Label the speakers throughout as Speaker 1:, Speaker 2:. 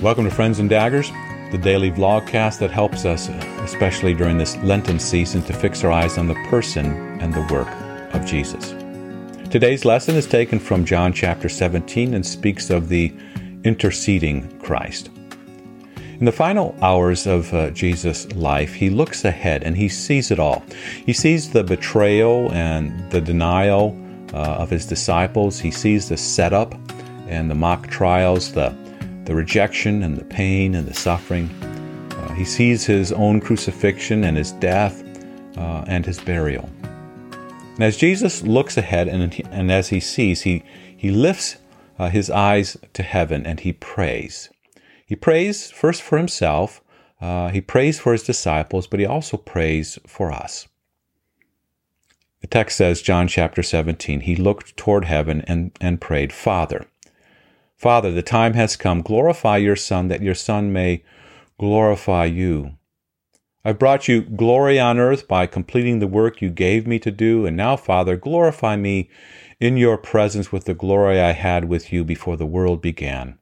Speaker 1: Welcome to Friends and Daggers, the daily vlogcast that helps us, especially during this Lenten season, to fix our eyes on the person and the work of Jesus. Today's lesson is taken from John chapter 17 and speaks of the interceding Christ. In the final hours of uh, Jesus' life, he looks ahead and he sees it all. He sees the betrayal and the denial uh, of his disciples. He sees the setup and the mock trials, the the rejection and the pain and the suffering. Uh, he sees his own crucifixion and his death uh, and his burial. And as Jesus looks ahead and, and as he sees, he, he lifts uh, his eyes to heaven and he prays. He prays first for himself, uh, he prays for his disciples, but he also prays for us. The text says, John chapter 17, he looked toward heaven and, and prayed, Father, Father, the time has come. Glorify your Son, that your Son may glorify you. I've brought you glory on earth by completing the work you gave me to do, and now, Father, glorify me in your presence with the glory I had with you before the world began.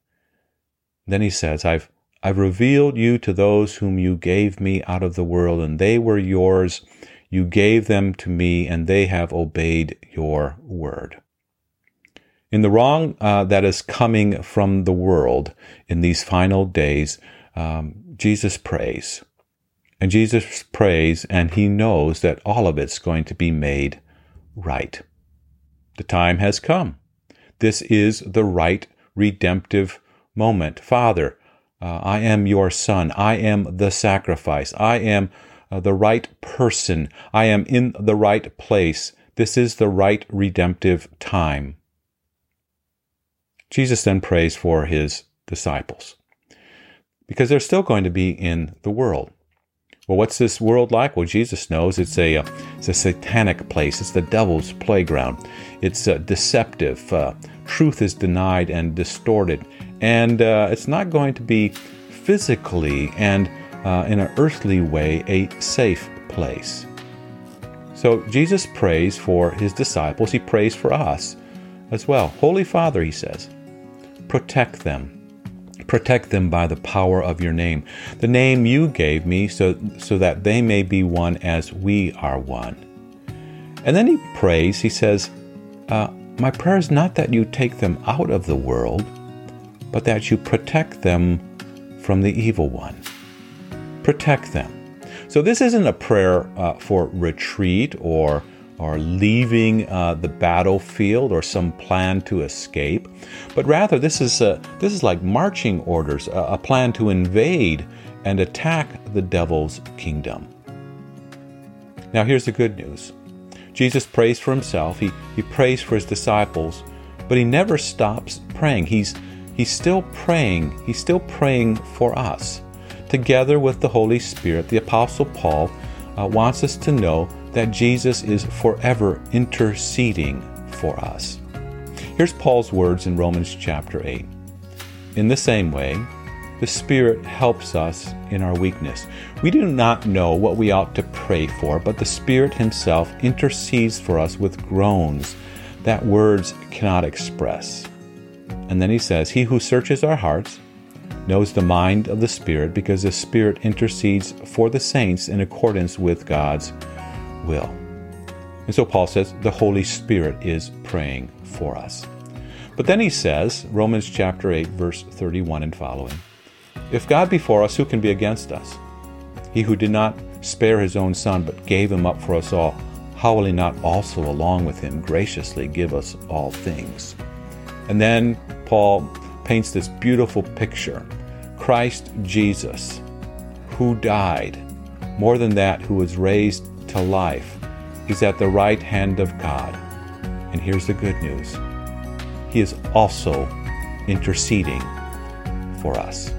Speaker 1: Then he says, I've, I've revealed you to those whom you gave me out of the world, and they were yours. You gave them to me, and they have obeyed your word in the wrong uh, that is coming from the world in these final days, um, Jesus prays. And Jesus prays, and he knows that all of it's going to be made right. The time has come. This is the right redemptive moment. Father, uh, I am your son. I am the sacrifice. I am uh, the right person. I am in the right place. This is the right redemptive time. Jesus then prays for his disciples because they're still going to be in the world. Well, what's this world like? Well, Jesus knows it's a, uh, it's a satanic place. It's the devil's playground. It's uh, deceptive. Uh, truth is denied and distorted. And uh, it's not going to be physically and uh, in an earthly way a safe place. So Jesus prays for his disciples. He prays for us as well. Holy Father, he says, protect them. Protect them by the power of your name, the name you gave me, so, so that they may be one as we are one. And then he prays, he says, uh, My prayer is not that you take them out of the world, but that you protect them from the evil one. Protect them. So, this isn't a prayer uh, for retreat or or leaving uh, the battlefield or some plan to escape, but rather this is a, this is like marching orders, a, a plan to invade and attack the devil's kingdom. Now here's the good news. Jesus prays for himself, he, he prays for his disciples, but he never stops praying. He's he's still praying, he's still praying for us. Together with the Holy Spirit, the Apostle Paul uh, wants us to know that Jesus is forever interceding for us. Here's Paul's words in Romans chapter 8. In the same way, the Spirit helps us in our weakness. We do not know what we ought to pray for, but the Spirit Himself intercedes for us with groans that words cannot express. And then he says, He who searches our hearts knows the mind of the Spirit because the Spirit intercedes for the saints in accordance with God's will. And so Paul says the Holy Spirit is praying for us. But then he says, Romans chapter 8, verse 31 and following, If God be for us, who can be against us? He who did not spare his own son, but gave him up for us all, how will he not also, along with him, graciously give us all things? And then Paul paints this beautiful picture Christ Jesus, who died, more than that, who was raised to life is at the right hand of God. And here's the good news He is also interceding for us.